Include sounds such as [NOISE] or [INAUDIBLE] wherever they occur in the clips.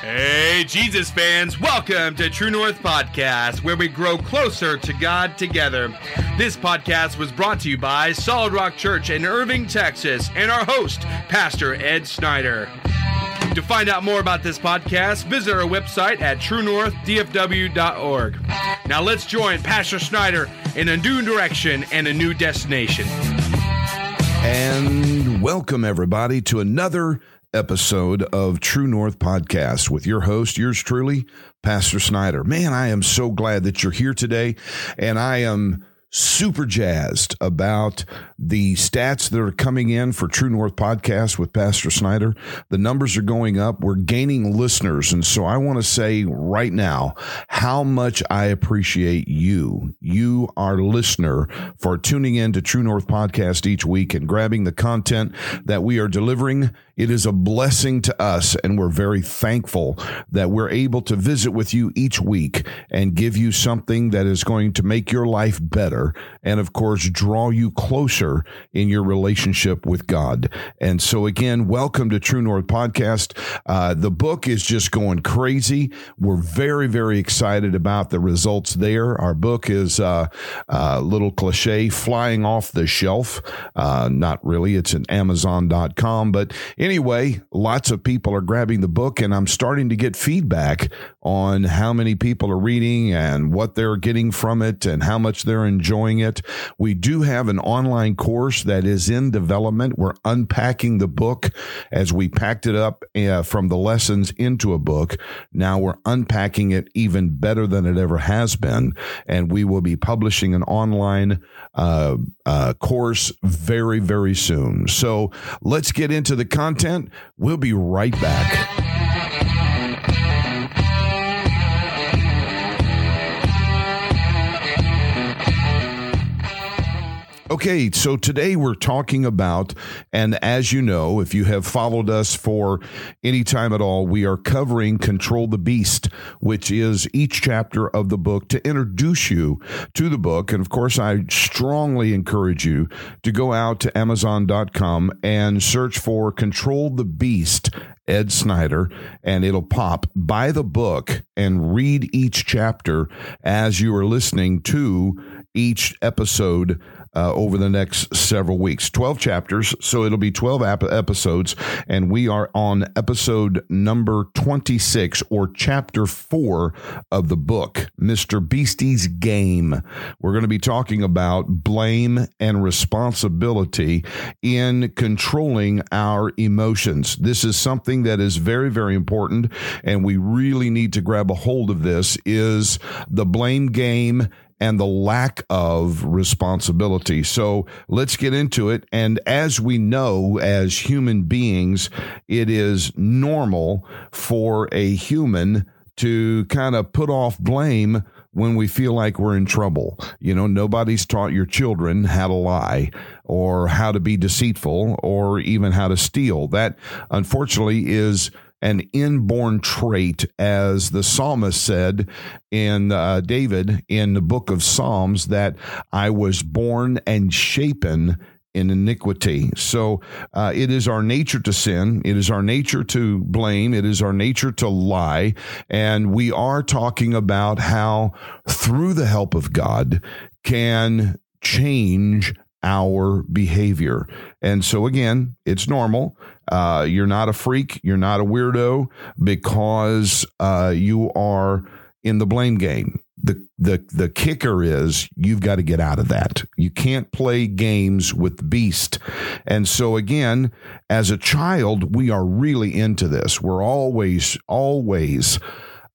Hey, Jesus fans, welcome to True North Podcast, where we grow closer to God together. This podcast was brought to you by Solid Rock Church in Irving, Texas, and our host, Pastor Ed Snyder. To find out more about this podcast, visit our website at truenorthdfw.org. Now let's join Pastor Snyder in a new direction and a new destination. And welcome, everybody, to another episode of True North Podcast with your host, yours truly, Pastor Snyder. Man, I am so glad that you're here today. And I am super jazzed about the stats that are coming in for True North podcast with Pastor Snyder. The numbers are going up. We're gaining listeners. And so I want to say right now how much I appreciate you, you, our listener, for tuning in to True North podcast each week and grabbing the content that we are delivering. It is a blessing to us, and we're very thankful that we're able to visit with you each week and give you something that is going to make your life better and, of course, draw you closer in your relationship with God. And so, again, welcome to True North Podcast. Uh, the book is just going crazy. We're very, very excited about the results there. Our book is uh, a little cliche, flying off the shelf. Uh, not really, it's at Amazon.com, but anyway, lots of people are grabbing the book, and I'm starting to get feedback on how many people are reading and what they're getting from it and how much they're enjoying it. We do have an online course that is in development. We're unpacking the book as we packed it up uh, from the lessons into a book. Now we're unpacking it even better than it ever has been. And we will be publishing an online uh, uh, course very, very soon. So let's get into the content. We'll be right back. Okay, so today we're talking about, and as you know, if you have followed us for any time at all, we are covering Control the Beast, which is each chapter of the book to introduce you to the book. And of course, I strongly encourage you to go out to Amazon.com and search for Control the Beast Ed Snyder, and it'll pop. Buy the book and read each chapter as you are listening to each episode uh, over the next several weeks. 12 chapters, so it'll be 12 ap- episodes, and we are on episode number 26 or chapter 4 of the book, Mr. Beastie's Game. We're going to be talking about blame and responsibility in controlling our emotions. This is something that is very, very important, and we really need to grab a hold of this is the blame game and the lack of responsibility. So let's get into it. And as we know, as human beings, it is normal for a human to kind of put off blame when we feel like we're in trouble. You know, nobody's taught your children how to lie or how to be deceitful or even how to steal. That unfortunately is an inborn trait, as the psalmist said in uh, David in the book of Psalms, that I was born and shapen in iniquity. So uh, it is our nature to sin. It is our nature to blame. It is our nature to lie. And we are talking about how, through the help of God, can change our behavior. And so, again, it's normal. Uh, you're not a freak. You're not a weirdo because uh, you are in the blame game. The, the, the kicker is you've got to get out of that. You can't play games with the beast. And so, again, as a child, we are really into this. We're always, always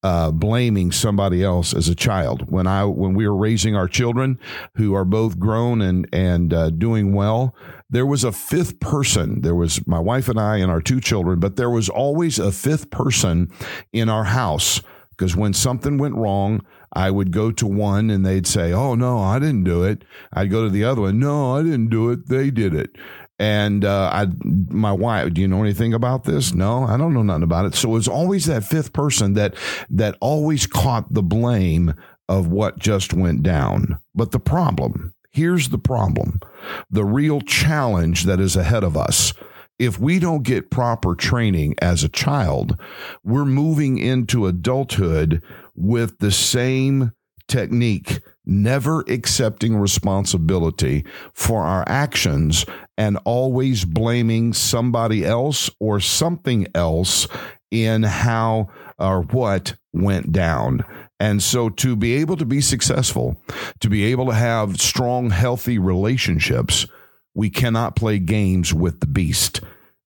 uh, blaming somebody else as a child. When I when we were raising our children, who are both grown and and uh, doing well, there was a fifth person. There was my wife and I and our two children, but there was always a fifth person in our house because when something went wrong, I would go to one and they'd say, "Oh no, I didn't do it." I'd go to the other one, "No, I didn't do it. They did it." And uh, I, my wife, do you know anything about this? No, I don't know nothing about it. So it was always that fifth person that that always caught the blame of what just went down. But the problem, here's the problem, the real challenge that is ahead of us if we don't get proper training as a child, we're moving into adulthood with the same technique, never accepting responsibility for our actions and always blaming somebody else or something else in how or what went down. And so to be able to be successful, to be able to have strong, healthy relationships, we cannot play games with the beast.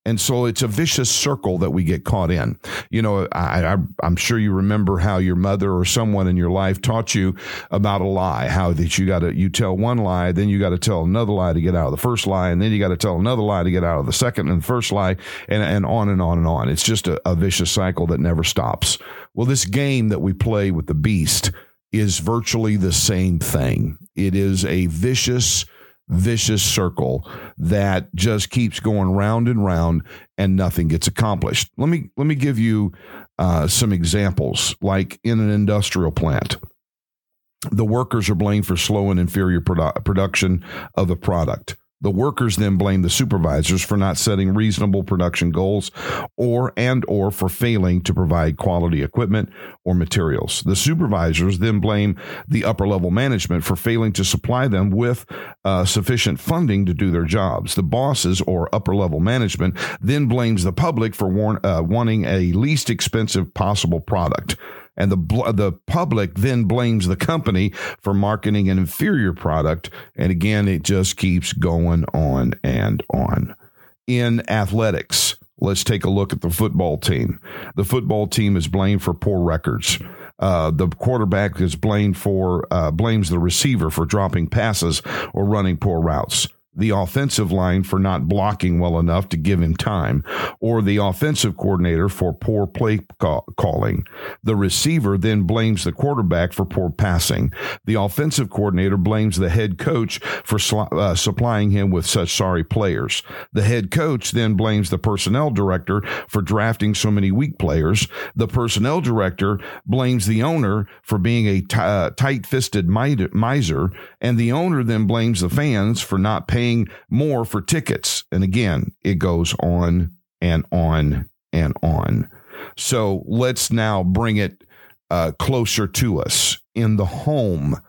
And so it's a vicious circle that we get caught in. You know, I, am sure you remember how your mother or someone in your life taught you about a lie, how that you got to, you tell one lie, then you got to tell another lie to get out of the first lie, and then you got to tell another lie to get out of the second and the first lie, and, and on and on and on. It's just a, a vicious cycle that never stops. Well, this game that we play with the beast is virtually the same thing. It is a vicious, vicious circle that just keeps going round and round and nothing gets accomplished. Let me let me give you uh, some examples. Like in an industrial plant, the workers are blamed for slow and inferior produ- production of a product. The workers then blame the supervisors for not setting reasonable production goals or and or for failing to provide quality equipment or materials. The supervisors then blame the upper level management for failing to supply them with uh, sufficient funding to do their jobs. The bosses or upper level management then blames the public for warn, uh, wanting a least expensive possible product and the the public then blames the company for marketing an inferior product. And again it just keeps going on and on. In athletics let's take a look at the football team. The football team is blamed for poor records. Uh, the quarterback is blamed for uh, blames the receiver for dropping passes or running poor routes the offensive line for not blocking well enough to give him time, or the offensive coordinator for poor play call- calling. The receiver then blames the quarterback for poor passing. The offensive coordinator blames the head coach for sl- uh, supplying him with such sorry players. The head coach then blames the personnel director for drafting so many weak players. The personnel director blames the owner for being a t- uh, tight fisted miser, and the owner then blames the fans for not paying paying more for tickets. And again, it goes on and on and on. So let's now bring it uh, closer to us in the home.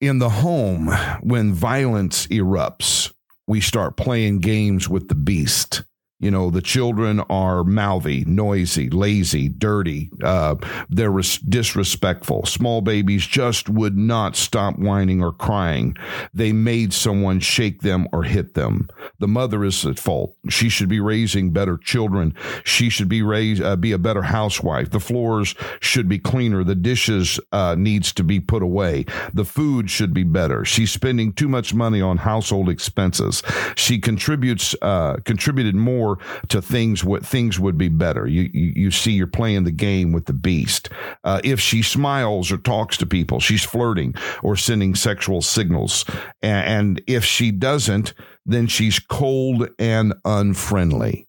In the home, when violence erupts, we start playing games with the beast. You know, the children are mouthy, noisy, lazy, dirty. Uh, they're res- disrespectful. Small babies just would not stop whining or crying. They made someone shake them or hit them. The mother is at fault. She should be raising better children. She should be raised, uh, be a better housewife. The floors should be cleaner. The dishes uh, needs to be put away. The food should be better. She's spending too much money on household expenses. She contributes uh, contributed more to things what things would be better. You, you, you see you're playing the game with the beast. Uh, if she smiles or talks to people, she's flirting or sending sexual signals. And, and if she doesn't, then she's cold and unfriendly.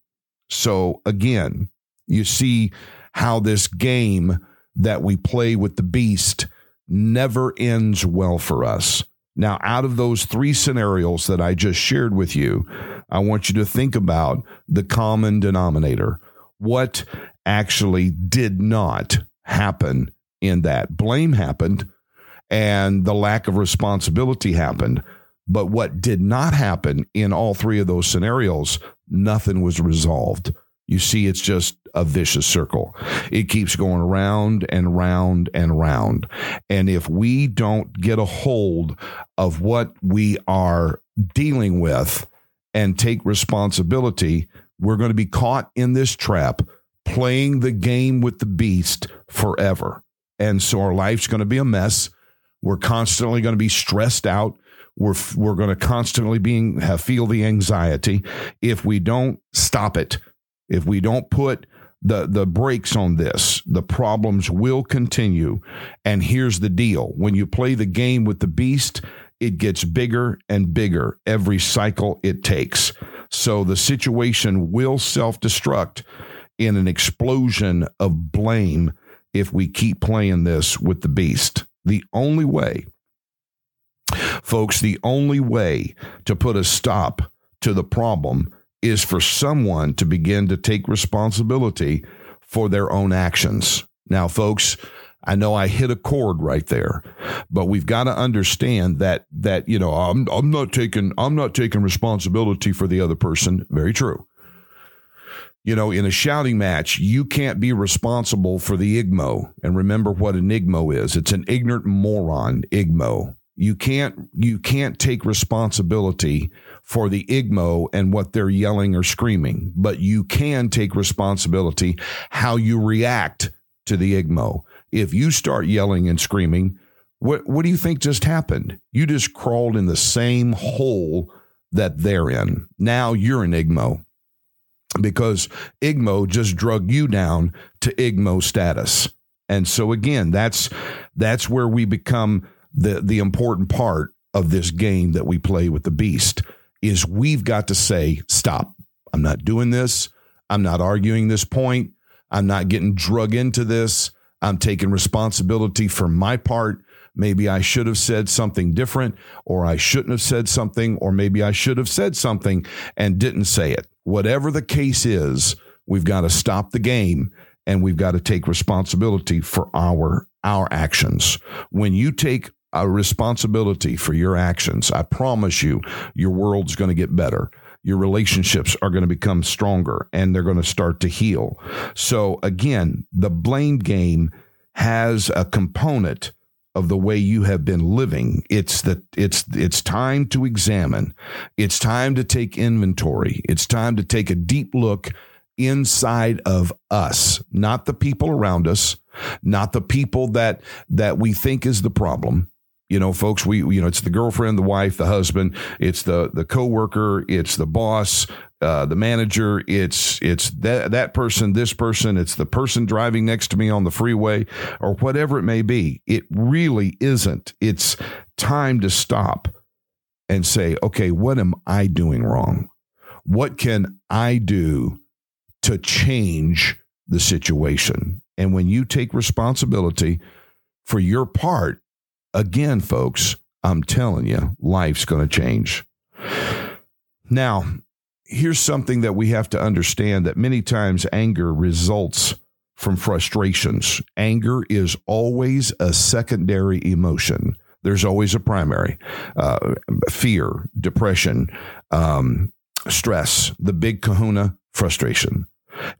So again, you see how this game that we play with the beast never ends well for us. Now, out of those three scenarios that I just shared with you, I want you to think about the common denominator. What actually did not happen in that? Blame happened and the lack of responsibility happened. But what did not happen in all three of those scenarios, nothing was resolved. You see, it's just a vicious circle. It keeps going around and round and round. And if we don't get a hold of what we are dealing with and take responsibility, we're going to be caught in this trap playing the game with the beast forever. And so our life's going to be a mess. We're constantly going to be stressed out. We're, we're going to constantly being have, feel the anxiety if we don't stop it if we don't put the the brakes on this, the problems will continue. And here's the deal: when you play the game with the beast, it gets bigger and bigger every cycle it takes. So the situation will self-destruct in an explosion of blame if we keep playing this with the beast. The only way, folks, the only way to put a stop to the problem is for someone to begin to take responsibility for their own actions. Now, folks, I know I hit a chord right there, but we've got to understand that that you know I'm I'm not taking I'm not taking responsibility for the other person. Very true. You know, in a shouting match, you can't be responsible for the igmo. And remember what an igmo is. It's an ignorant moron, igmo. You can't you can't take responsibility for the igmo and what they're yelling or screaming, but you can take responsibility how you react to the igmo. If you start yelling and screaming, what what do you think just happened? You just crawled in the same hole that they're in. Now you're an igmo because igmo just drug you down to igmo status. And so again, that's that's where we become the the important part of this game that we play with the beast is we've got to say stop. I'm not doing this. I'm not arguing this point. I'm not getting drug into this. I'm taking responsibility for my part. Maybe I should have said something different, or I shouldn't have said something, or maybe I should have said something and didn't say it. Whatever the case is, we've got to stop the game and we've got to take responsibility for our our actions. When you take a responsibility for your actions. I promise you, your world's going to get better. Your relationships are going to become stronger and they're going to start to heal. So, again, the blame game has a component of the way you have been living. It's that it's it's time to examine. It's time to take inventory. It's time to take a deep look inside of us, not the people around us, not the people that that we think is the problem, you know, folks, we you know it's the girlfriend, the wife, the husband, it's the the coworker, it's the boss, uh, the manager, it's it's that that person, this person, it's the person driving next to me on the freeway, or whatever it may be. It really isn't. It's time to stop and say, okay, what am I doing wrong? What can I do to change the situation? And when you take responsibility for your part again, folks, I'm telling you, life's going to change. Now, here's something that we have to understand that many times anger results from frustrations. Anger is always a secondary emotion. There's always a primary uh, fear, depression, um, stress, the big kahuna, frustration.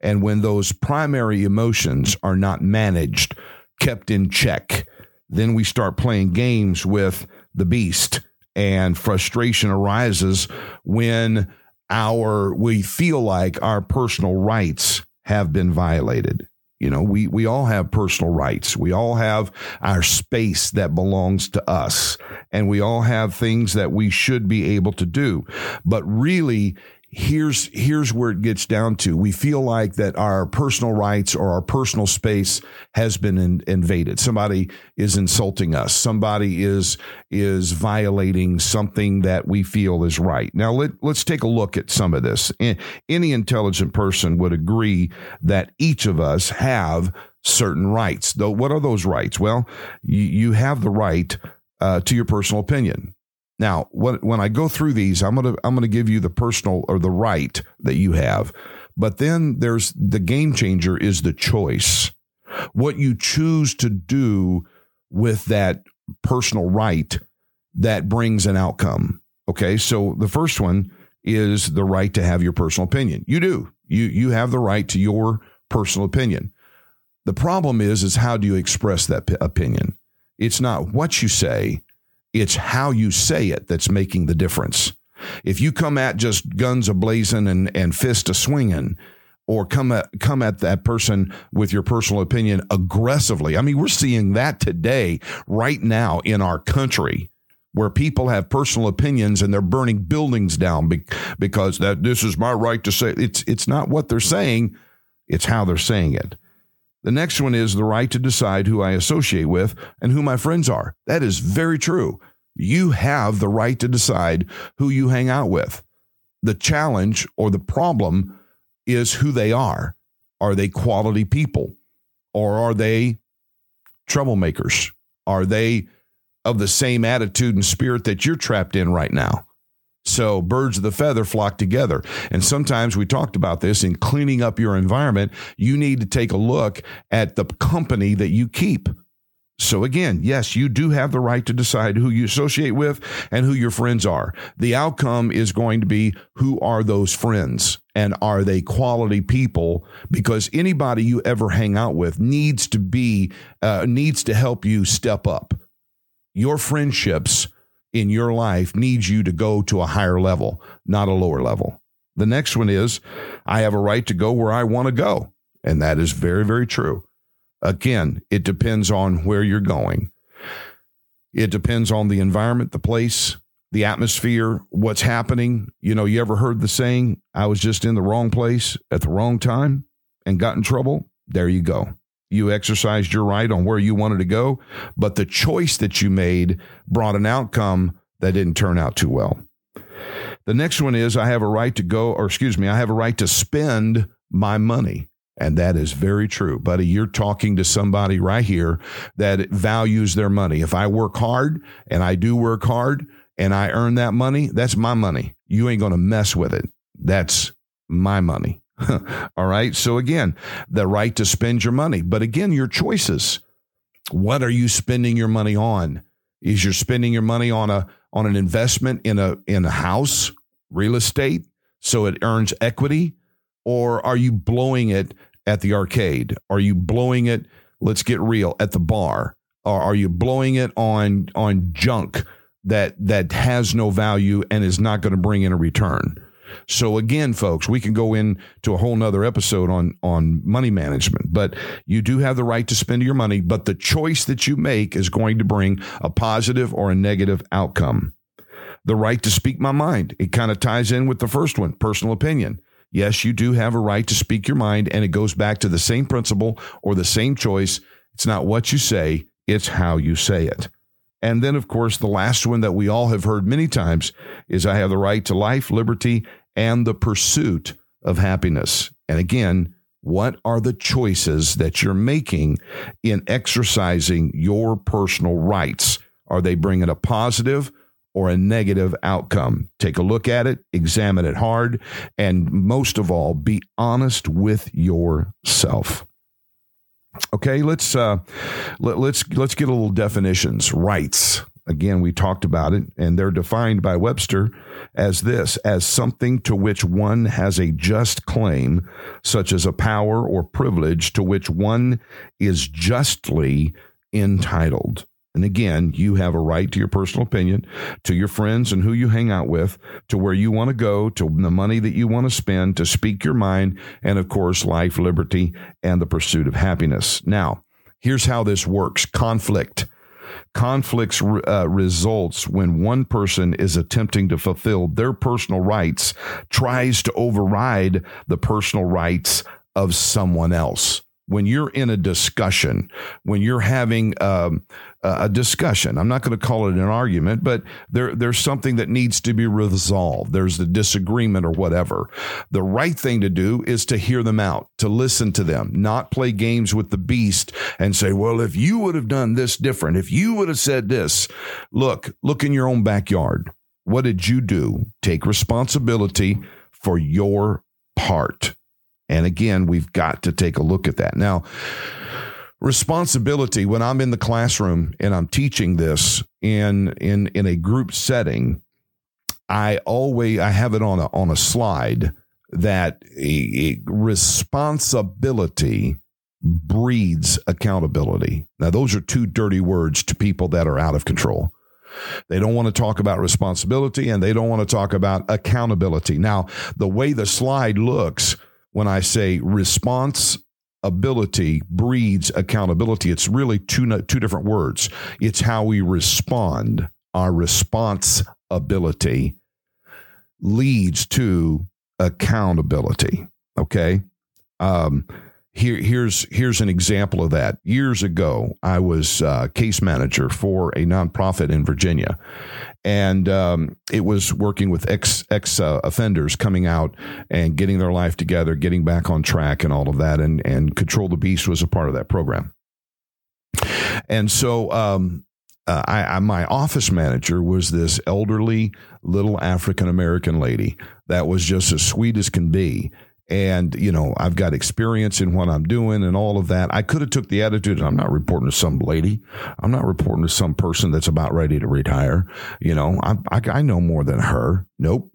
And when those primary emotions are not managed, kept in check, then we start playing games with the beast and frustration arises when our we feel like our personal rights have been violated. You know we we all have personal rights. We all have our space that belongs to us and we all have things that we should be able to do. But really here's here's where it gets down to. We feel like that our personal rights or our personal space has been in, invaded. Somebody is insulting us. Somebody is is violating something that we feel is right. Now let, let's take a look at some of this. Any intelligent person would agree that each of us have certain rights. Though what are those rights? Well you, you have the right uh, to your personal opinion now, when I go through these, I'm gonna I'm gonna give you the personal or the right that you have, but then there's the game changer is the choice, what you choose to do with that personal right that brings an outcome. Okay, so the first one is the right to have your personal opinion. You do. You you have the right to your personal opinion. The problem is is how do you express that p- opinion? It's not what you say, it's how you say it that's making the difference. If you come at just guns a blazing and, and fist a swinging, or come at come at that person with your personal opinion aggressively. I mean, we're seeing that today, right now in our country, where people have personal opinions and they're burning buildings down because that this is my right to say. It's it's not what they're saying; it's how they're saying it. The next one is the right to decide who I associate with and who my friends are. That is very true. You have the right to decide who you hang out with. The challenge or the problem is who they are. Are they quality people or are they troublemakers? Are they of the same attitude and spirit that you're trapped in right now? So birds of the feather flock together. And sometimes we talked about this in cleaning up your environment. You need to take a look at the company that you keep. So again, yes, you do have the right to decide who you associate with and who your friends are. The outcome is going to be who are those friends and are they quality people? Because anybody you ever hang out with needs to be, uh, needs to help you step up. Your friendships in your life needs you to go to a higher level, not a lower level. The next one is I have a right to go where I want to go. And that is very, very true. Again, it depends on where you're going. It depends on the environment, the place, the atmosphere, what's happening. You know, you ever heard the saying, I was just in the wrong place at the wrong time and got in trouble? There you go. You exercised your right on where you wanted to go, but the choice that you made brought an outcome that didn't turn out too well. The next one is I have a right to go, or excuse me, I have a right to spend my money. And that is very true. Buddy, you're talking to somebody right here that values their money. If I work hard and I do work hard and I earn that money, that's my money. You ain't going to mess with it. That's my money. [LAUGHS] All right. So again, the right to spend your money, but again, your choices. What are you spending your money on? Is you're spending your money on a on an investment in a in a house, real estate, so it earns equity, or are you blowing it at the arcade? Are you blowing it? Let's get real at the bar. Or are you blowing it on on junk that that has no value and is not going to bring in a return? So again, folks, we can go into a whole nother episode on on money management, but you do have the right to spend your money, but the choice that you make is going to bring a positive or a negative outcome. The right to speak my mind. It kind of ties in with the first one, personal opinion. Yes, you do have a right to speak your mind, and it goes back to the same principle or the same choice. It's not what you say, it's how you say it. And then, of course, the last one that we all have heard many times is I have the right to life, liberty, and the pursuit of happiness. And again, what are the choices that you're making in exercising your personal rights? Are they bringing a positive or a negative outcome? Take a look at it, examine it hard, and most of all, be honest with yourself. Okay, let's uh, let, let's let's get a little definitions. Rights. Again, we talked about it, and they're defined by Webster as this as something to which one has a just claim, such as a power or privilege to which one is justly entitled. And again, you have a right to your personal opinion, to your friends and who you hang out with, to where you want to go, to the money that you want to spend, to speak your mind, and of course, life, liberty, and the pursuit of happiness. Now, here's how this works conflict. Conflicts uh, results when one person is attempting to fulfill their personal rights, tries to override the personal rights of someone else when you're in a discussion, when you're having um, a discussion, I'm not going to call it an argument, but there, there's something that needs to be resolved. There's a disagreement or whatever. The right thing to do is to hear them out, to listen to them, not play games with the beast and say, well, if you would have done this different, if you would have said this, look, look in your own backyard. What did you do? Take responsibility for your part. And again, we've got to take a look at that. Now, responsibility when I'm in the classroom and I'm teaching this in in in a group setting, I always I have it on a on a slide that a, a responsibility breeds accountability. Now those are two dirty words to people that are out of control. They don't want to talk about responsibility and they don't want to talk about accountability. Now, the way the slide looks when I say response ability breeds accountability. It's really two two different words. It's how we respond. Our response ability leads to accountability. Okay. Um, here, here's here's an example of that. Years ago, I was uh, case manager for a nonprofit in Virginia, and um, it was working with ex ex uh, offenders coming out and getting their life together, getting back on track, and all of that. And and Control the Beast was a part of that program. And so um, uh, I, I, my office manager was this elderly little African American lady that was just as sweet as can be. And you know, I've got experience in what I'm doing and all of that. I could have took the attitude. I'm not reporting to some lady. I'm not reporting to some person that's about ready to retire. You know, I, I, I know more than her. Nope.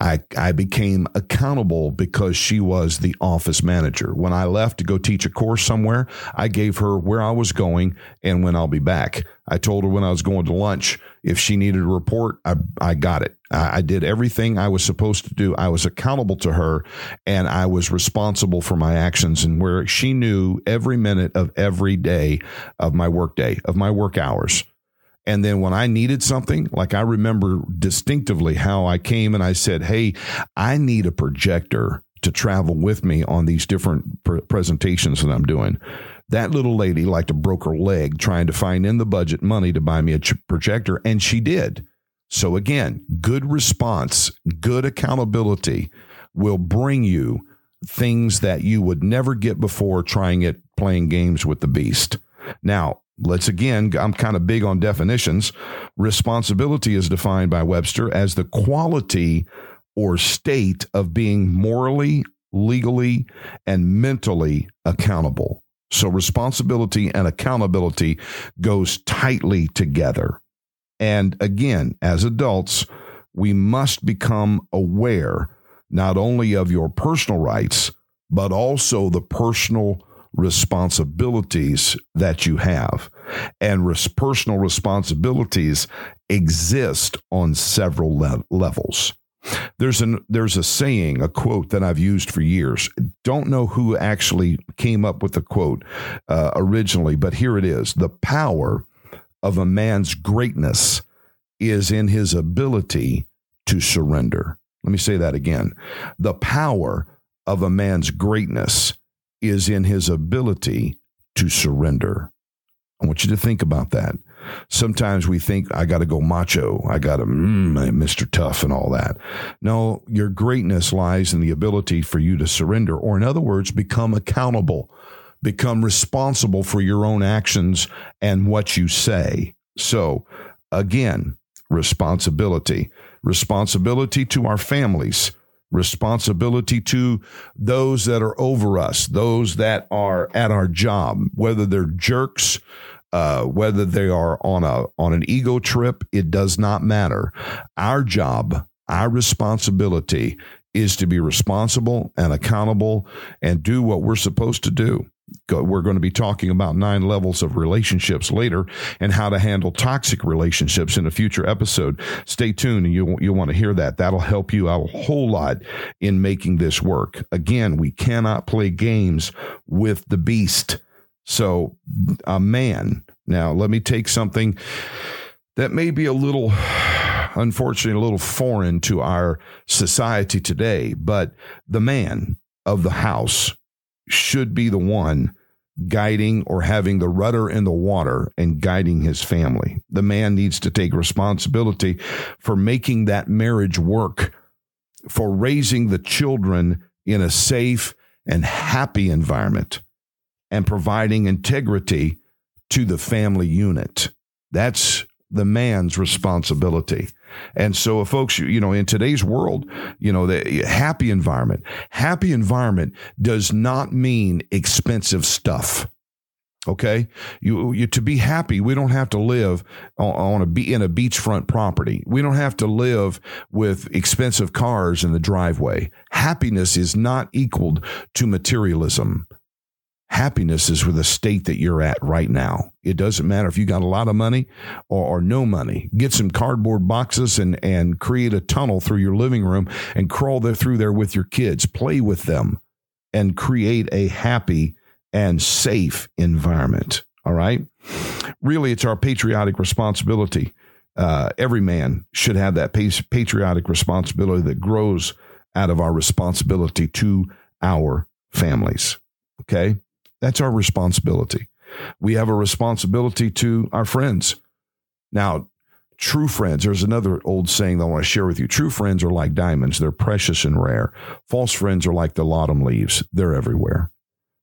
I, I became accountable because she was the office manager. When I left to go teach a course somewhere, I gave her where I was going and when I'll be back. I told her when I was going to lunch, if she needed a report, I, I got it. I, I did everything I was supposed to do. I was accountable to her and I was responsible for my actions and where she knew every minute of every day of my workday, of my work hours. And then when I needed something, like I remember distinctively how I came and I said, Hey, I need a projector to travel with me on these different pr- presentations that I'm doing. That little lady like to broke her leg trying to find in the budget money to buy me a ch- projector, and she did. So again, good response, good accountability will bring you things that you would never get before trying it playing games with the beast. Now, let's again, I'm kind of big on definitions. Responsibility is defined by Webster as the quality or state of being morally, legally, and mentally accountable. So responsibility and accountability goes tightly together. And again, as adults, we must become aware not only of your personal rights, but also the personal responsibilities that you have. And res- personal responsibilities exist on several le- levels. There's an there's a saying, a quote that I've used for years. Don't know who actually came up with the quote uh, originally, but here it is: the power of a man's greatness is in his ability to surrender. Let me say that again: the power of a man's greatness is in his ability to surrender. I want you to think about that. Sometimes we think, I got to go macho. I got to, mm, Mr. Tough and all that. No, your greatness lies in the ability for you to surrender, or in other words, become accountable, become responsible for your own actions and what you say. So, again, responsibility, responsibility to our families, responsibility to those that are over us, those that are at our job, whether they're jerks, uh, whether they are on a on an ego trip, it does not matter. Our job, our responsibility is to be responsible and accountable and do what we're supposed to do. We're going to be talking about nine levels of relationships later and how to handle toxic relationships in a future episode. Stay tuned and you, you'll want to hear that. That'll help you out a whole lot in making this work. Again, we cannot play games with the beast. So, a man, now let me take something that may be a little unfortunately a little foreign to our society today, but the man of the house should be the one guiding or having the rudder in the water and guiding his family. The man needs to take responsibility for making that marriage work, for raising the children in a safe and happy environment, and providing integrity to the family unit. That's the man's responsibility. And so, folks, you know, in today's world, you know, the happy environment, happy environment does not mean expensive stuff. Okay, you, you to be happy, we don't have to live on, on a be in a beachfront property. We don't have to live with expensive cars in the driveway. Happiness is not equaled to materialism. Happiness is with the state that you're at right now. It doesn't matter if you got a lot of money or, or, no money. Get some cardboard boxes and, and create a tunnel through your living room and crawl there through there with your kids. Play with them and create a happy and safe environment. All right. Really, it's our patriotic responsibility. Uh, every man should have that patriotic responsibility that grows out of our responsibility to our families. Okay. That's our responsibility. We have a responsibility to our friends. Now, true friends, there's another old saying that I want to share with you. True friends are like diamonds, they're precious and rare. False friends are like the autumn leaves, they're everywhere.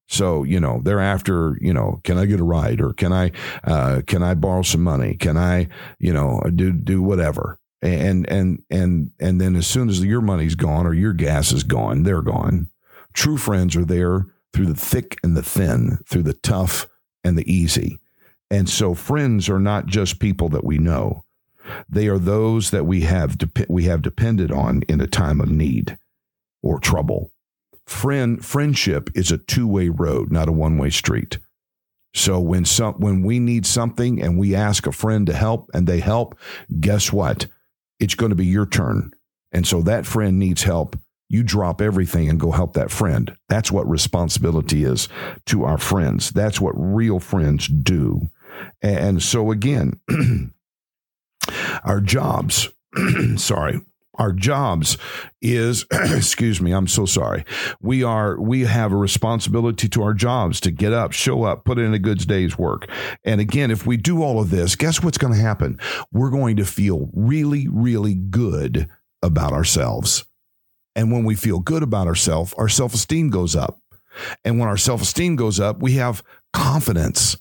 So you know they're after you know can I get a ride or can I uh, can I borrow some money? Can I you know do do whatever? And and and and then as soon as your money's gone or your gas is gone, they're gone. True friends are there through the thick and the thin, through the tough and the easy. And so friends are not just people that we know. They are those that we have dep- we have depended on in a time of need or trouble. Friend friendship is a two-way road, not a one-way street. So when some when we need something and we ask a friend to help and they help, guess what? It's going to be your turn. And so that friend needs help. You drop everything and go help that friend. That's what responsibility is to our friends. That's what real friends do. And so again, [CLEARS THROAT] our jobs, [CLEARS THROAT] sorry, our jobs is [CLEARS THROAT] excuse me i'm so sorry we are we have a responsibility to our jobs to get up show up put in a good day's work and again if we do all of this guess what's going to happen we're going to feel really really good about ourselves and when we feel good about ourselves our self-esteem goes up and when our self-esteem goes up we have confidence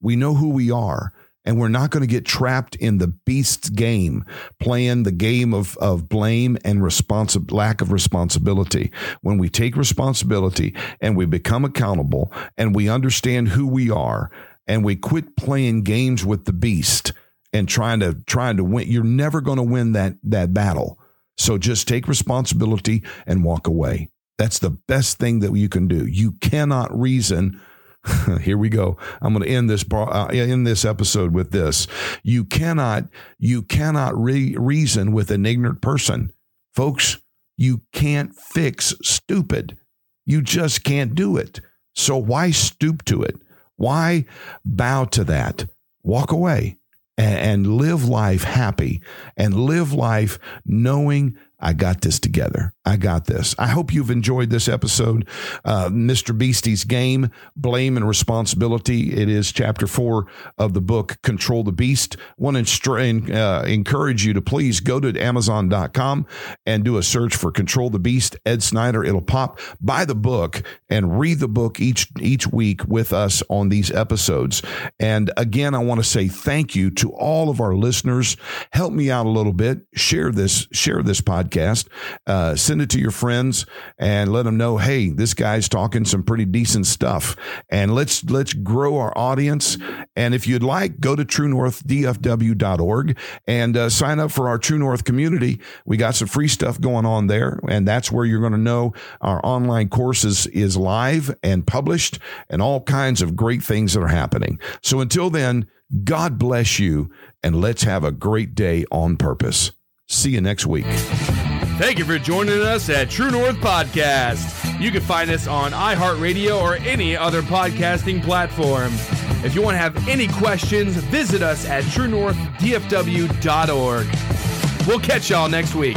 we know who we are and we're not going to get trapped in the beast's game, playing the game of, of blame and responsi- lack of responsibility. When we take responsibility and we become accountable and we understand who we are and we quit playing games with the beast and trying to trying to win, you're never going to win that that battle. So just take responsibility and walk away. That's the best thing that you can do. You cannot reason [LAUGHS] here we go. I'm going to end this uh, end this episode with this. You cannot you cannot re- reason with an ignorant person, folks. You can't fix stupid. You just can't do it. So why stoop to it? Why bow to that? Walk away and, live life happy and live life knowing I got this together. I got this. I hope you've enjoyed this episode. Uh, Mr. Beastie's Game, Blame and Responsibility. It is chapter four of the book, Control the Beast. I want to uh, encourage you to please go to Amazon.com and do a search for Control the Beast, Ed Snyder. It'll pop. Buy the book and read the book each, each week with us on these episodes. And again, I want to say thank you to all of our listeners. Help me out a little bit. Share this, share this podcast podcast. Uh, send it to your friends and let them know, hey, this guy's talking some pretty decent stuff. And let's let's grow our audience. And if you'd like, go to truenorthdfw.org and uh, sign up for our True North community. We got some free stuff going on there, and that's where you're going to know our online courses is live and published, and all kinds of great things that are happening. So until then, God bless you, and let's have a great day on purpose. See you next week. Thank you for joining us at True North Podcast. You can find us on iHeartRadio or any other podcasting platform. If you want to have any questions, visit us at truenorthdfw.org. We'll catch y'all next week.